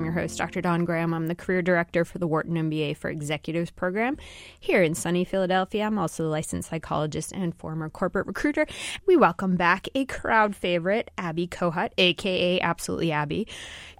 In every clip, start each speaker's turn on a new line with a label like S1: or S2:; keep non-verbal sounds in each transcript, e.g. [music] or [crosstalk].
S1: I'm your host, Dr. Don Graham. I'm the career director for the Wharton MBA for Executives program here in sunny Philadelphia. I'm also a licensed psychologist and former corporate recruiter. We welcome back a crowd favorite, Abby Kohut, aka Absolutely Abby.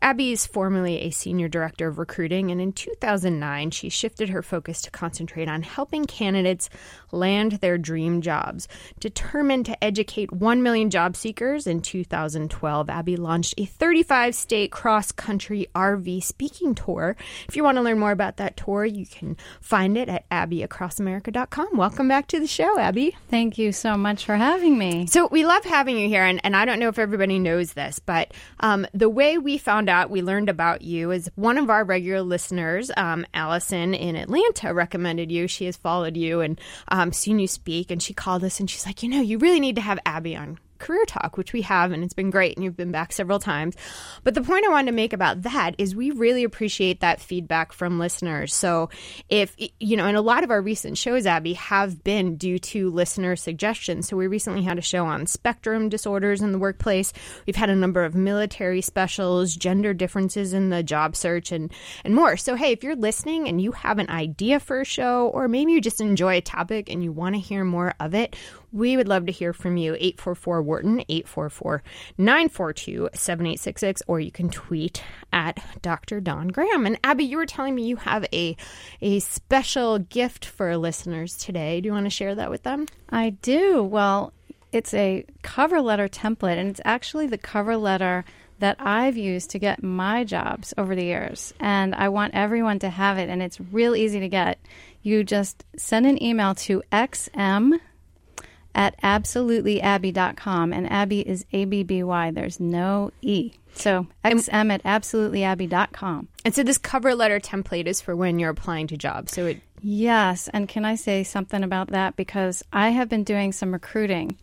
S1: Abby is formerly a senior director of recruiting, and in 2009, she shifted her focus to concentrate on helping candidates land their dream jobs. Determined to educate 1 million job seekers in 2012, Abby launched a 35 state cross country RV speaking tour. If you want to learn more about that tour, you can find it at abbyacrossamerica.com. Welcome back to the show, Abby.
S2: Thank you so much for having me.
S1: So, we love having you here, and, and I don't know if everybody knows this, but um, the way we found out we learned about you is one of our regular listeners, um, Allison in Atlanta, recommended you. She has followed you and um, seen you speak, and she called us and she's like, you know, you really need to have Abby on Career Talk, which we have, and it's been great, and you've been back several times. But the point I wanted to make about that is we really appreciate that feedback from listeners. So, if, you know, and a lot of our recent shows, Abby, have been due to listener suggestions. So, we recently had a show on spectrum disorders in the workplace. We've had a number of military specials, gender differences in the job search, and, and more. So, hey, if you're listening and you have an idea for a show, or maybe you just enjoy a topic and you want to hear more of it, we would love to hear from you. 844 Wharton, 844 942 7866, or you can tweet at Dr. Don Graham. And Abby, you were telling me you have a, a special gift for listeners today. Do you want to share that with them?
S2: I do. Well, it's a cover letter template, and it's actually the cover letter that I've used to get my jobs over the years. And I want everyone to have it, and it's real easy to get. You just send an email to xm at absolutelyabby.com. And Abby is A B B Y. There's no E. So xm at absolutelyabby.com.
S1: And so this cover letter template is for when you're applying to jobs. So it.
S2: Yes. And can I say something about that? Because I have been doing some recruiting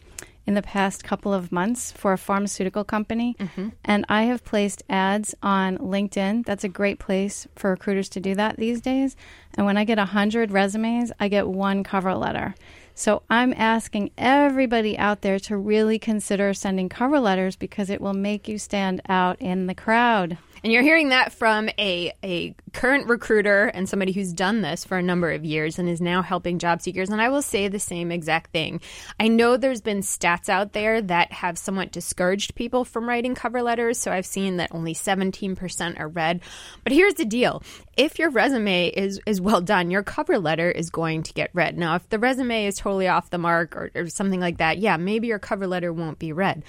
S2: in the past couple of months for a pharmaceutical company. Mm-hmm. And I have placed ads on LinkedIn. That's a great place for recruiters to do that these days. And when I get 100 resumes, I get one cover letter. So I'm asking everybody out there to really consider sending cover letters because it will make you stand out in the crowd.
S1: And you're hearing that from a, a current recruiter and somebody who's done this for a number of years and is now helping job seekers. And I will say the same exact thing. I know there's been stats out there that have somewhat discouraged people from writing cover letters. So I've seen that only 17% are read. But here's the deal if your resume is, is well done, your cover letter is going to get read. Now, if the resume is totally off the mark or, or something like that, yeah, maybe your cover letter won't be read.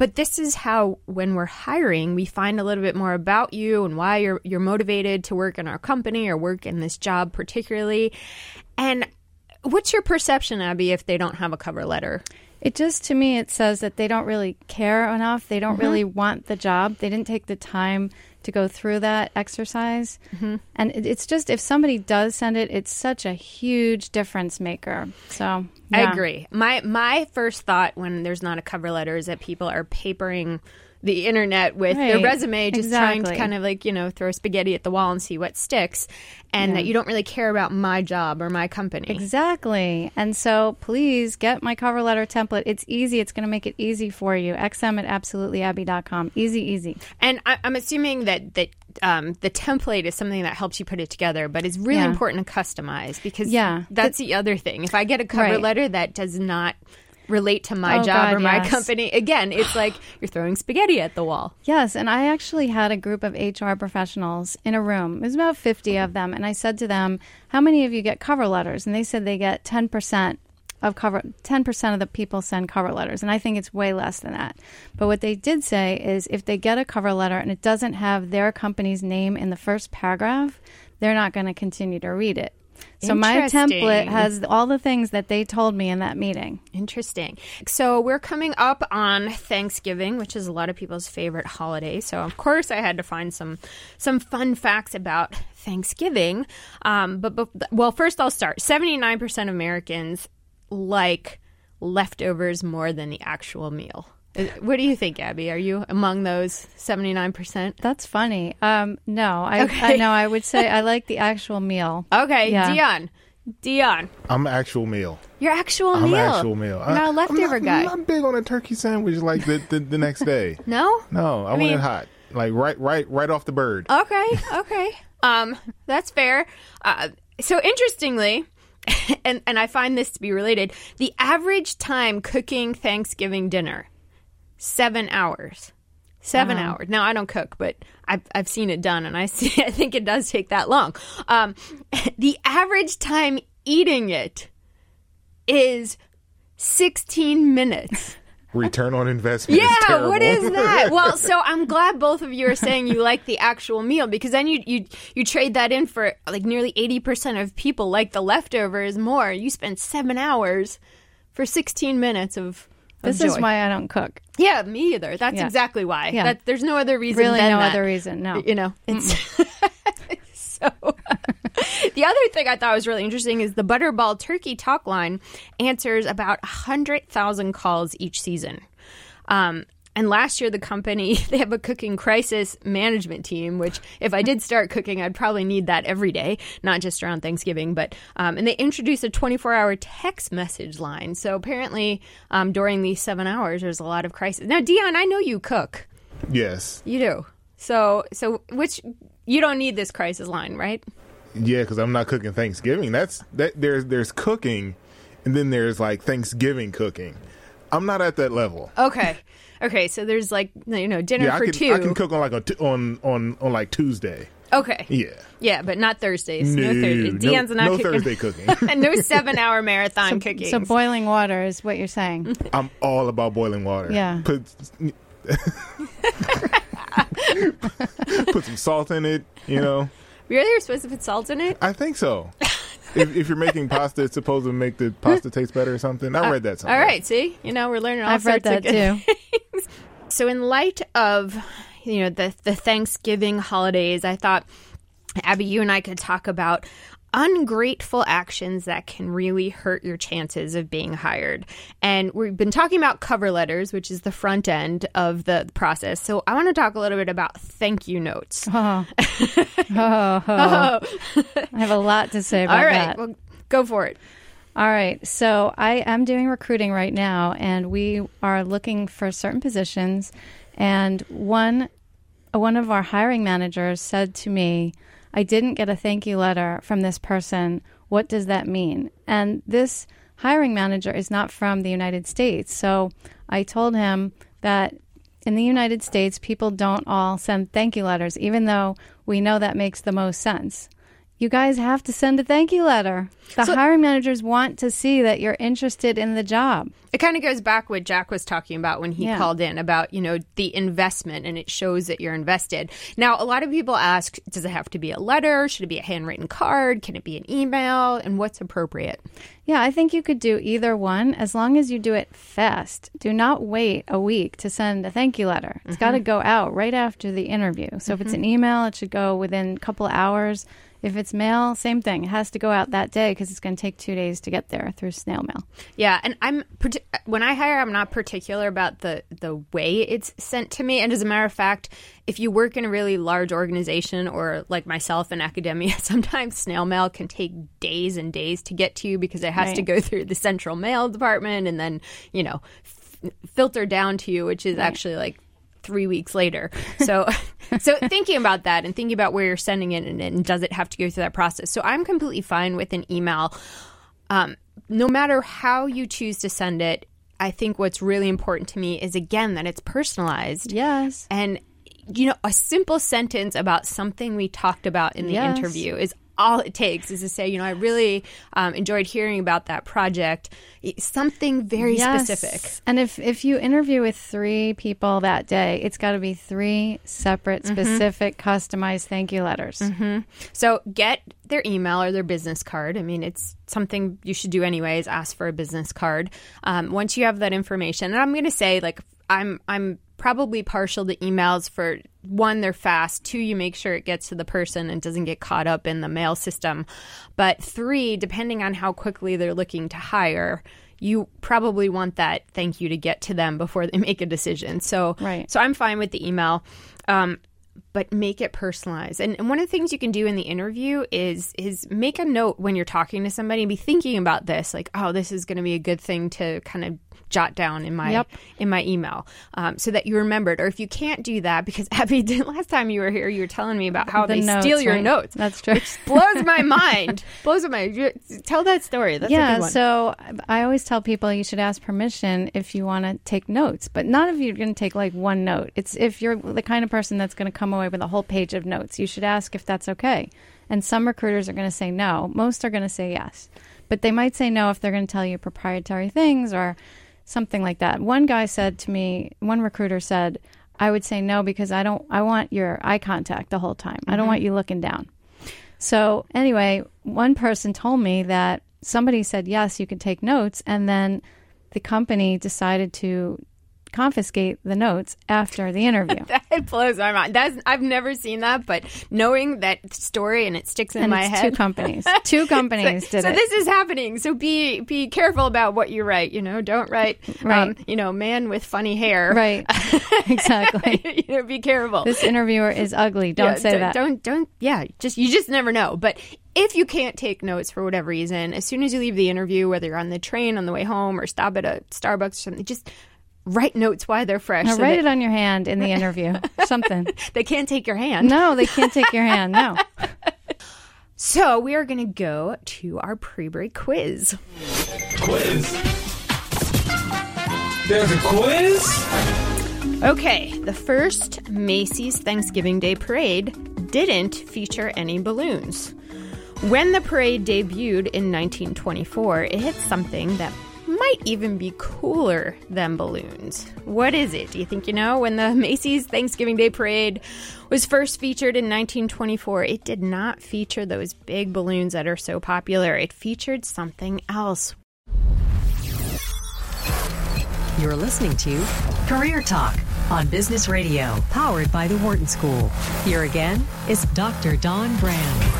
S1: But this is how, when we're hiring, we find a little bit more about you and why you're you're motivated to work in our company or work in this job particularly. And what's your perception, Abby, if they don't have a cover letter?
S2: It just to me it says that they don't really care enough. They don't mm-hmm. really want the job. They didn't take the time to go through that exercise. Mm-hmm. And it's just if somebody does send it, it's such a huge difference maker. So
S1: yeah. I agree. My my first thought when there's not a cover letter is that people are papering the internet with right. their resume, just exactly. trying to kind of like, you know, throw spaghetti at the wall and see what sticks, and yeah. that you don't really care about my job or my company.
S2: Exactly. And so please get my cover letter template. It's easy. It's going to make it easy for you. XM at absolutelyabby.com. Easy, easy.
S1: And I, am assuming that, that um, the template is something that helps you put it together, but it's really yeah. important to customize because yeah. that's the other thing. If I get a cover right. letter that does not relate to my oh, job God, or my yes. company. Again, it's like you're throwing spaghetti at the wall.
S2: Yes, and I actually had a group of HR professionals in a room. It was about 50 of them, and I said to them, "How many of you get cover letters?" And they said they get 10% of cover 10% of the people send cover letters and i think it's way less than that but what they did say is if they get a cover letter and it doesn't have their company's name in the first paragraph they're not going to continue to read it so my template has all the things that they told me in that meeting.
S1: Interesting. So we're coming up on Thanksgiving, which is a lot of people's favorite holiday. So of course I had to find some some fun facts about Thanksgiving. Um, but, but well, first I'll start. Seventy nine percent of Americans like leftovers more than the actual meal. Uh, what do you think, Abby? Are you among those 79%?
S2: That's funny. Um, no, I, okay. I know. I would say [laughs] I like the actual meal.
S1: Okay, yeah. Dion. Dion.
S3: I'm actual meal.
S1: Your actual meal?
S3: I'm
S1: meal.
S3: an actual meal.
S1: You're not a
S3: I'm
S1: leftover
S3: I'm
S1: guy.
S3: not big on a turkey sandwich like the, the, the next day. [laughs]
S1: No?
S3: No, I, want
S1: mean-
S3: it hot, like right, right, right off the bird.
S1: Okay, okay. [laughs] um, that's fair. Uh, so interestingly, and and I find this to be related. The average time cooking Thanksgiving dinner, seven hours. Seven hours. Now I don't cook, but I've I've seen it done, and I [laughs] see. I think it does take that long. Um, [laughs] the average time eating it is sixteen minutes. [laughs]
S3: Return on investment. is
S1: Yeah,
S3: terrible.
S1: what is that? Well, so I'm glad both of you are saying you like the actual meal because then you you you trade that in for like nearly 80% of people like the leftovers more. You spend 7 hours for 16 minutes of, of
S2: This is
S1: joy.
S2: why I don't cook.
S1: Yeah, me either. That's
S2: Yeah.
S1: exactly why.
S2: Yeah.
S1: That there's no other reason
S2: Really,
S1: than
S2: no
S1: that.
S2: other reason. No.
S1: You know, it's [laughs] so. [laughs] the other thing I thought was really interesting is the Butterball Turkey Talk Line answers about hundred thousand calls each season. Um, and last year, the company [laughs] they have a cooking crisis management team. Which, if I did start cooking, I'd probably need that every day, not just around Thanksgiving. But um, and they introduced a 24-hour text message line. So apparently, um, during these seven hours, there's a lot of crisis. Now, Dion, I know you cook.
S3: Yes.
S1: You do. So so which you don't need this crisis line, right?
S3: Yeah, because I'm not cooking Thanksgiving. That's that. There's there's cooking, and then there's like Thanksgiving cooking. I'm not at that level.
S1: Okay. [laughs] Okay, so there's like you know dinner
S3: Yeah, I
S1: for
S3: can
S1: two.
S3: I can cook on like a t- on on on like Tuesday.
S1: Okay.
S3: Yeah.
S1: Yeah, but not Thursdays. No,
S3: No,
S1: Thursdays.
S3: no-
S1: not
S3: no
S1: cooking.
S3: Thursday [laughs] cooking.
S1: and no seven hour marathon cooking.
S2: So boiling water is what you're saying. [laughs]
S3: I'm all about boiling water.
S2: Yeah.
S3: Put [laughs] put some salt in it. You know.
S1: really, you're supposed to put salt in it?
S3: I think so. if, if you're making pasta, it's supposed to make the pasta taste better or something. I uh, read that somewhere.
S1: All right, see, you know we're learning all
S2: I've read that
S1: of
S2: too.
S1: So, in light of you know the the Thanksgiving holidays, I thought Abby, you and I could talk about ungrateful actions that can really hurt your chances of being hired. And we've been talking about cover letters, which is the front end of the process. So, I want to talk a little bit about thank you notes.
S2: Oh. Oh, [laughs] oh. I have a lot to say about
S1: All right,
S2: that.
S1: well, go for it.
S2: All right. So I am doing recruiting right now, and we are looking for certain positions. And one, one of our hiring managers said to me, "I didn't get a thank you letter from this person. What does that mean?" And this hiring manager is not from the United States. So I told him that in the United States, people don't all send thank you letters, even though we know that makes the most sense. You guys have to send a thank you letter. The hiring managers want to see that you're interested in the job.
S1: It kind of goes back what Jack was talking about when he
S2: Yeah.
S1: called in about, you know, the investment and it shows that you're invested. Now, a lot of people ask, does it have to be a letter? Should it be a handwritten card? Can it be an email? And what's appropriate?
S2: Yeah, I think you could do either one as long as you do it fast. Do not wait a week to send a thank you letter. It's got to mm-hmm. go out right after the interview. So if it's mm-hmm. an email, it should go within a couple hours. If it's mail, same thing. It has to go out that day because it's going to take two days to get there through snail mail.
S1: Yeah, and I'm when I hire, I'm not particular about the the way it's sent to me. And as a matter of fact, if you work in a really large organization or like myself in academia, [laughs] sometimes snail mail can take days and days to get to you because it has to go through the central mail department and then you know f- filter down to you, which is actually like three weeks later. So, [laughs] so thinking about that and thinking about where you're sending it and, and does it have to go through that process? So I'm completely fine with an email. Um, no matter how you choose to send it, I think what's really important to me is again that it's personalized.
S2: Yes.
S1: And you know, a simple sentence about something we talked about in the
S2: Yes.
S1: interview is all it takes is to say, you know, I really um, enjoyed hearing about that project. Something very
S2: Yes.
S1: specific.
S2: And if if you interview with three people that day, it's got to be three separate,
S1: Mm-hmm.
S2: specific, customized thank you letters.
S1: So get their email or their business card. I mean, it's something you should do anyways. Ask for a business card. Um, once you have that information, and I'm going to say, like, I'm I'm probably partial to emails for one, they're fast. Two, you make sure it gets to the person and doesn't get caught up in the mail system. But three, depending on how quickly they're looking to hire. You probably want that thank you to get to them before they [laughs] make a decision. So,
S2: Right.
S1: so I'm fine with the email. Um, but make it personalized. And, and one of the things you can do in the interview is is make a note when you're talking to somebody and be thinking about this, like, oh, this is going to be a good thing to kind of jot down in my
S2: Yep.
S1: in my email, um, so that you remembered. Or if you can't do that, because [laughs] Abby, did, last time you were here, you were telling me about how
S2: The
S1: they
S2: notes,
S1: steal your
S2: right?
S1: notes.
S2: That's true.
S1: Blows my [laughs] mind. Blows my. Tell that story. That's a
S2: yeah,
S1: good one.
S2: so I always tell people you should ask permission if you want to take notes, but not if you're going to take like one note. It's if you're the kind of person that's going to come away with a whole page of notes. You should ask if that's okay. And some recruiters are going to say no. Most are going to say yes. But they might say no if they're going to tell you proprietary things or something like that. One guy said to me, one recruiter said, I would say no because I don't I want your eye contact the whole time. I don't mm-hmm. want you looking down. So anyway, one person told me that somebody said yes, you could take notes, and then the company decided to confiscate the notes after the interview. [laughs]
S1: That blows my mind. That's I've never seen that, but knowing that story and it sticks in
S2: and
S1: my head. [laughs]
S2: two companies. Two companies
S1: so,
S2: did
S1: so
S2: it.
S1: this is happening. So be be careful about what you write. You know, don't write. Um,
S2: Right.
S1: you know, man with funny hair.
S2: right. [laughs] exactly.
S1: you know, be careful.
S2: This interviewer is ugly. Don't
S1: Yeah,
S2: say
S1: don't-
S2: that.
S1: Don't don't. Yeah, just you just never know. But if you can't take notes for whatever reason, as soon as you leave the interview, whether you're on the train on the way home or stop at a Starbucks or something, just write notes while they're fresh.
S2: Now
S1: so
S2: write
S1: that
S2: it on your hand in the [laughs] interview. Something. [laughs]
S1: they can't take your hand.
S2: No, they can't take your hand. No. [laughs]
S1: So we are going to go to our pre-break quiz.
S4: Quiz. There's a quiz?
S1: Okay, the first Macy's Thanksgiving Day parade didn't feature any balloons. When the parade debuted in 1924, it hit something that might even be cooler than balloons. What is it? Do you think you know? When the [laughs] Macy's Thanksgiving Day parade was first featured in 1924, it did not feature those big balloons that are so popular. It featured something else.
S5: You're listening to Career Talk on Business Radio, powered by the Wharton School. Here again is Dr. Don Graham.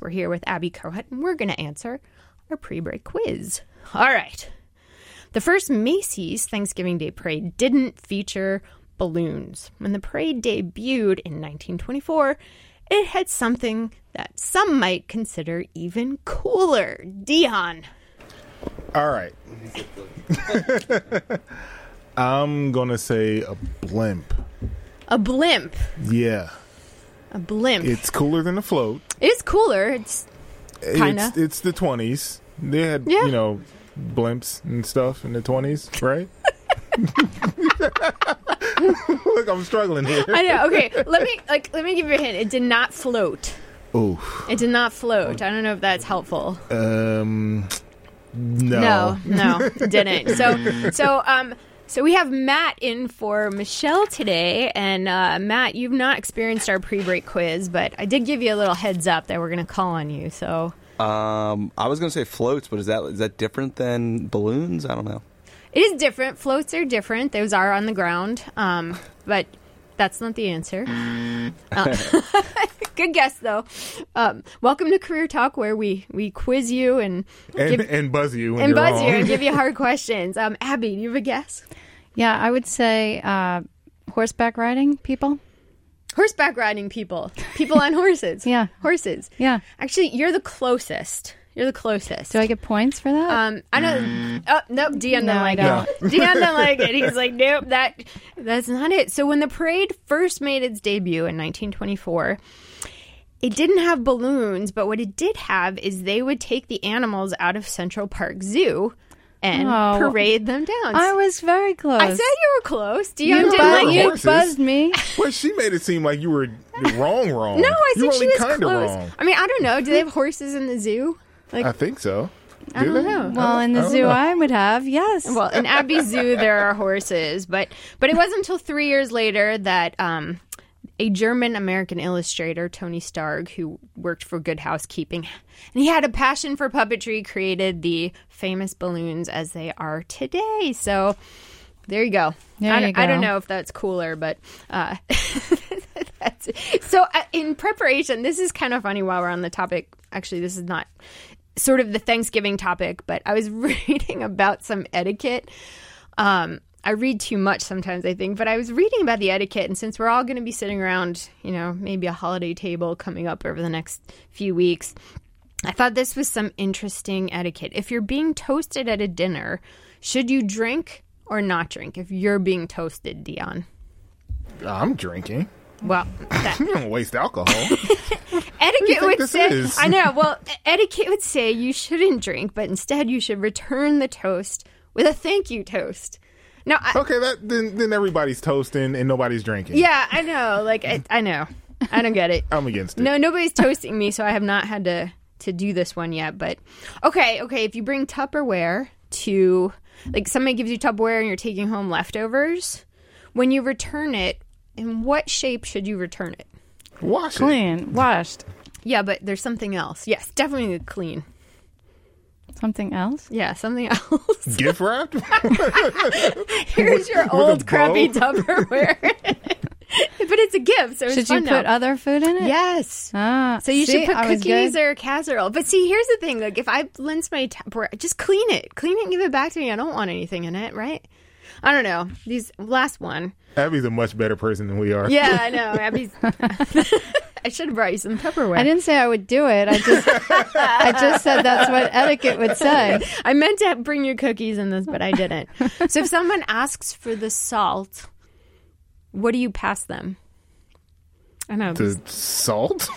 S1: We're here with Abby Kohut, and we're going to answer our pre break quiz. All right. The first Macy's Thanksgiving Day parade didn't feature balloons. When the parade debuted in 1924, it had something that some might consider even cooler. Dion.
S3: All right. [laughs] I'm gonna say a blimp.
S1: A blimp.
S3: Yeah,
S1: A blimp.
S3: it's cooler than a float.
S1: it's cooler. It's Kinda.
S3: It's, it's the 20s. They had
S1: Yeah.
S3: you know blimps and stuff in the 20s, right? [laughs] Look, I'm struggling here.
S1: I know. Okay, let me like let me give you a hint. It did not float.
S3: Oh,
S1: It did not float. I don't know if that's helpful.
S3: um, no.
S1: No, no, it didn't. So, [laughs] so, um, so we have Matt in for Michelle today, and uh, Matt, you've not experienced our pre-break quiz, but I did give you a little heads up that we're going to call on you. So
S6: Um, I was going to say floats, but is that is that different than balloons? I don't know.
S1: it is different. Floats are different; those are on the ground, um, but that's not the answer. Uh, [laughs] [laughs] good guess, though. Um, welcome to Career Talk, where we we quiz you and
S3: And,
S1: give,
S3: and buzz you when
S1: and
S3: you're
S1: buzz
S3: wrong.
S1: you and give you hard [laughs] questions. Um, Abby, do you have a guess?
S2: Yeah, I would say uh, horseback riding people.
S1: Horseback riding people. People on horses.
S2: Yeah.
S1: Horses.
S2: Yeah.
S1: Actually, you're the closest. You're the closest.
S2: Do I get points for that?
S1: um, I know. Oh, nope. Dion
S2: No,
S1: doesn't
S2: I
S1: like it. Dion doesn't like it. He's like, nope. That that's not it. So when the parade first made its debut in 1924, it didn't have balloons, but what it did have is they would take the animals out of Central Park Zoo and
S2: Oh.
S1: parade them down.
S2: I was very close.
S1: I said you were close. Dion
S2: you,
S1: didn't like
S2: you
S3: Horses.
S2: buzzed me.
S3: Well, she made it seem like you were wrong, wrong.
S1: No, I
S3: you
S1: said she was
S3: kinda
S1: close.
S3: wrong.
S1: I mean, I don't know. Do they have horses in the zoo? Like,
S3: I think so.
S1: I
S3: Do
S1: don't
S3: they?
S1: know.
S2: Well, in the
S3: I
S2: zoo,
S3: know.
S2: I would have yes.
S1: Well, in Abby [laughs] Zoo there are horses, but but it wasn't until three years later that um, a German American illustrator, Tony Sarg, who worked for Good Housekeeping, and he had a passion for puppetry, created the famous balloons as they are today. So there you go.
S2: There
S1: I,
S2: you
S1: don't- I don't know if that's cooler, but uh, [laughs] that's so. Uh, in preparation, this is kind of funny. While we're on the topic, actually, this is not sort of the Thanksgiving topic, but I was [laughs] reading about some etiquette. Um, I read too much sometimes, I think, but I was reading about the etiquette, and since we're all going to be sitting around, you know, maybe a holiday table coming up over the next few weeks, I thought this was some interesting etiquette. If you're being toasted at a dinner, should you drink or not drink if you're being toasted, Dion?
S3: I'm drinking.
S1: Well, that, [laughs]
S3: You don't waste alcohol. [laughs]
S1: etiquette would say
S3: is?
S1: I know. Well, etiquette would say you shouldn't drink, but instead you should return the toast with a thank you toast. Now, I,
S3: okay, that then then everybody's toasting and nobody's drinking.
S1: yeah, I know. Like I, I know, I don't get it. [laughs]
S3: I'm against it.
S1: No, nobody's toasting me, so I have not had to to do this one yet. But okay, okay. If you bring Tupperware to like somebody gives you Tupperware and you're taking home leftovers, when you return it, in what shape should you return it?
S3: Wash it.
S2: Clean, washed.
S1: Yeah, but there's something else. Yes, definitely clean.
S2: Something else?
S1: Yeah, something [laughs] else.
S3: Gift wrapped. [laughs]
S1: Here's your
S3: a
S1: old
S3: bow?
S1: crappy Tupperware. [laughs] but it's a gift, so it's
S2: Should
S1: fun
S2: you put
S1: now.
S2: other food in it?
S1: Yes.
S2: Ah,
S1: So you
S2: see,
S1: should put
S2: I was
S1: cookies
S2: good.
S1: or casserole. But see, here's the thing: like, if I rinse my Tupperware, just clean it, clean it, and give it back to me. I don't want anything in it, right? I don't know. These last one,
S3: Abby's a much better person than we are.
S1: yeah, I [laughs] know. Abby's. [laughs] I should have brought you some Tupperware.
S2: I didn't say I would do it. I just, [laughs] I just said that's what etiquette would say.
S1: I meant to bring you cookies in this, but I didn't. so if someone asks for the salt, what do you pass them? I know.
S3: The salt.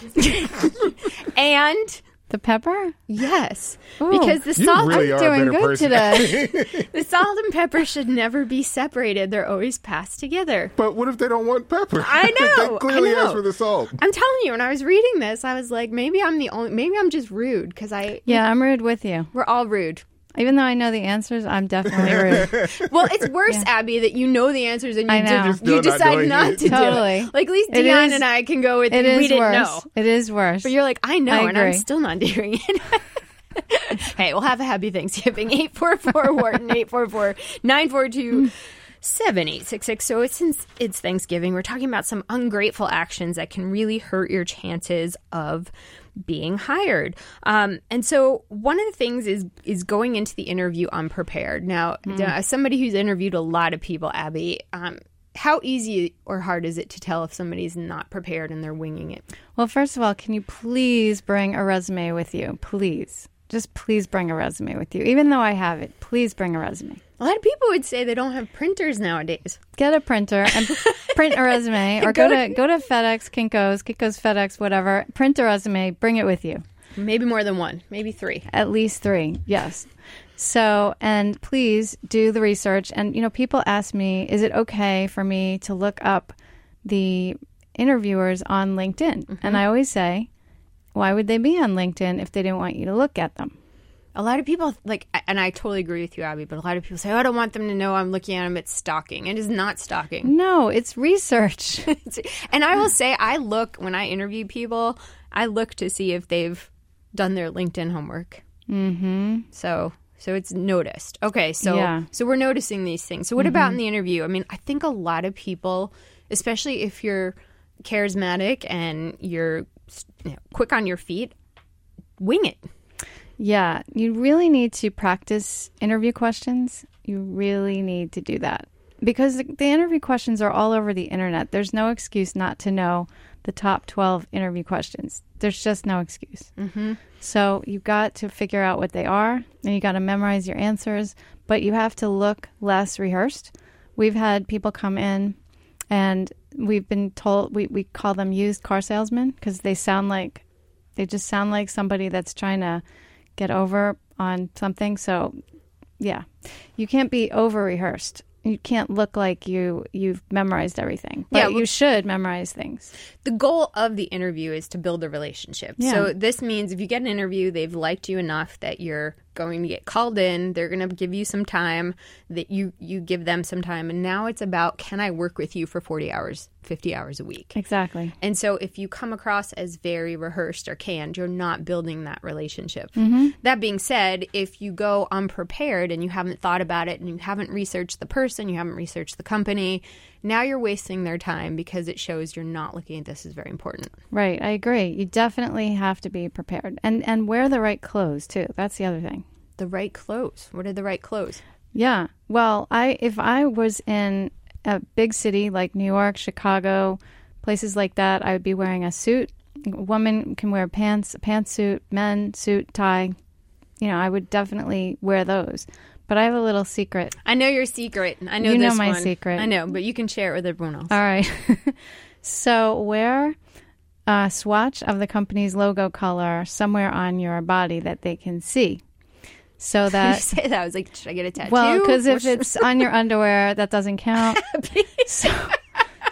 S1: and
S2: The pepper?
S1: yes,
S2: Ooh.
S1: because the
S3: You
S1: salt
S3: really
S2: I'm doing good
S3: person.
S2: today. [laughs]
S1: the salt and pepper should never be separated. They're always passed together.
S3: But what if they don't want pepper?
S1: I [laughs] know,
S3: they clearly
S1: I know.
S3: asked for the salt.
S1: I'm telling you, when I was reading this, I was like, maybe I'm the only, maybe I'm just rude because I,
S2: Yeah, I'm rude with you.
S1: we're all rude.
S2: Even though I know the answers, I'm definitely rude. [laughs]
S1: Well, it's worse, Abby, that you know the answers and you,
S2: I know. You're
S3: still
S1: you
S3: not
S1: decide
S3: doing
S1: not
S3: it.
S1: to
S2: Totally.
S1: do it. Like at least
S2: It
S1: Dion
S2: is-
S1: and I can go with
S2: It
S1: we
S2: is
S1: didn't
S2: worse.
S1: know.
S2: It is worse.
S1: But you're like, I know,
S2: I
S1: and I'm
S2: agree.
S1: still not doing it. [laughs] hey, we'll have a happy Thanksgiving. [laughs] 844 Wharton, 844 942 7866. So it's since it's Thanksgiving, we're talking about some ungrateful actions that can really hurt your chances of being hired. Um, and so one of the things is is going into the interview unprepared. Now, as somebody who's interviewed a lot of people, Abby, um, how easy or hard is it to tell if somebody's not prepared and they're winging it?
S2: Well, first of all, can you please bring a resume with you? Please. Just please bring a resume with you. Even though I have it, please bring a resume.
S1: A lot of people would say they don't have printers nowadays.
S2: Get a printer and [laughs] print a resume or go to go to FedEx, Kinko's, Kinko's FedEx, whatever. Print a resume, bring it with you.
S1: Maybe more than one, maybe three.
S2: At least three, yes. So, and please do the research. And, you know, people ask me, is it okay for me to look up the interviewers on LinkedIn? And mm-hmm. I always say, why would they be on LinkedIn if they didn't want you to look at them?
S1: A lot of people like, and I totally agree with you, Abby. But a lot of people say, "Oh, I don't want them to know I'm looking at them." It's stalking. It is not stalking.
S2: No, it's research. [laughs]
S1: and I will say, I look when I interview people. I look to see if they've done their LinkedIn homework. Mm-hmm. So, so it's noticed. Okay, so
S2: Yeah.
S1: so we're noticing these things. So, what about in the interview? I mean, I think a lot of people, especially if you're charismatic and you're you know, quick on your feet, wing it.
S2: Yeah, you really need to practice interview questions. You really need to do that because the, interview questions are all over the internet. There's no excuse not to know the top 12 interview questions. There's just no excuse. Mm-hmm. So you've got to figure out what they are and you got to memorize your answers, but you have to look less rehearsed. We've had people come in and we've been told we, we call them used car salesmen because they sound like they just sound like somebody that's trying to get over on something. So, yeah, you can't be over rehearsed. You can't look like you you've memorized everything. But
S1: Yeah, well-
S2: you should memorize things.
S1: the goal of the interview is to build a relationship.
S2: Yeah.
S1: So this means if you get an interview, they've liked you enough that you're going to get called in. They're going to give you some time that you you give them some time, and now it's about can I work with you for forty hours, fifty hours a week.
S2: Exactly.
S1: And so if you come across as very rehearsed or canned, you're not building that relationship.
S2: Mm-hmm.
S1: That being said, if you go unprepared and you haven't thought about it and you haven't researched the person, you haven't researched the company, now you're wasting their time because it shows you're not looking at this as very important.
S2: Right. I agree. You definitely have to be prepared and and wear the right clothes too. That's the other thing.
S1: The right clothes. What are the right clothes?
S2: Yeah. Well, I if I was in a big city like New York, Chicago, places like that, I would be wearing a suit. A woman can wear pants, a pantsuit, men suit, tie. You know, I would definitely wear those. But I have a little secret.
S1: I know your secret. I know
S2: You know my
S1: one.
S2: secret.
S1: I know, but you can share it with everyone else.
S2: All right. [laughs] so wear a swatch of the company's logo color somewhere on your body that they can see. So [laughs]
S1: you
S2: that
S1: say that. I was like, should I get a tattoo?
S2: Well, because if it's on your [laughs] underwear, that doesn't count. so,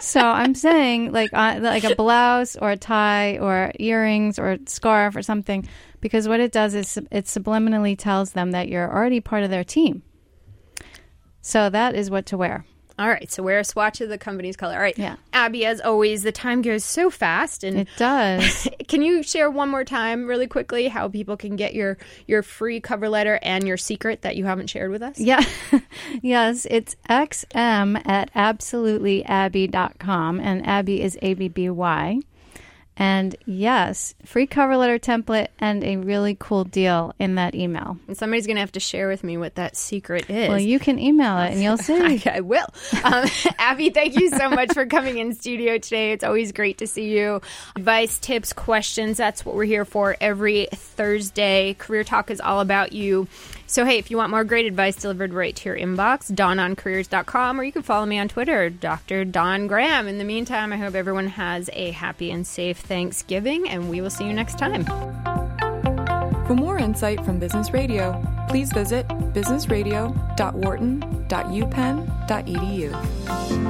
S2: so I'm saying like uh, like a blouse or a tie or earrings or scarf or something, because what it does is it subliminally tells them that you're already part of their team. So that is what to wear.
S1: All right, so wear a swatch of the company's color. All right,
S2: Yeah.
S1: Abby, as always, the time goes so fast, and
S2: It does. [laughs]
S1: can you share one more time, really quickly, how people can get your your free cover letter and your secret that you haven't shared with us?
S2: Yeah. [laughs] yes, it's xm at absolutelyabby.com, and Abby is A B B Y. And yes, free cover letter template and a really cool deal in that email.
S1: And somebody's gonna have to share with me what that secret is.
S2: Well, you can email it and you'll [laughs] see.
S1: I, I will. Um, [laughs] Abby, thank you so much for coming in studio today. It's always great to see you. Advice, tips, questions, that's what we're here for every Thursday. Career Talk is all about you. So, hey, if you want more great advice delivered right to your inbox, dononcareers.com, or you can follow me on Twitter, Dr. Don Graham. In the meantime, I hope everyone has a happy and safe Thanksgiving, and we will see you next time.
S7: For more insight from Business Radio, please visit businessradio.wharton.upenn.edu.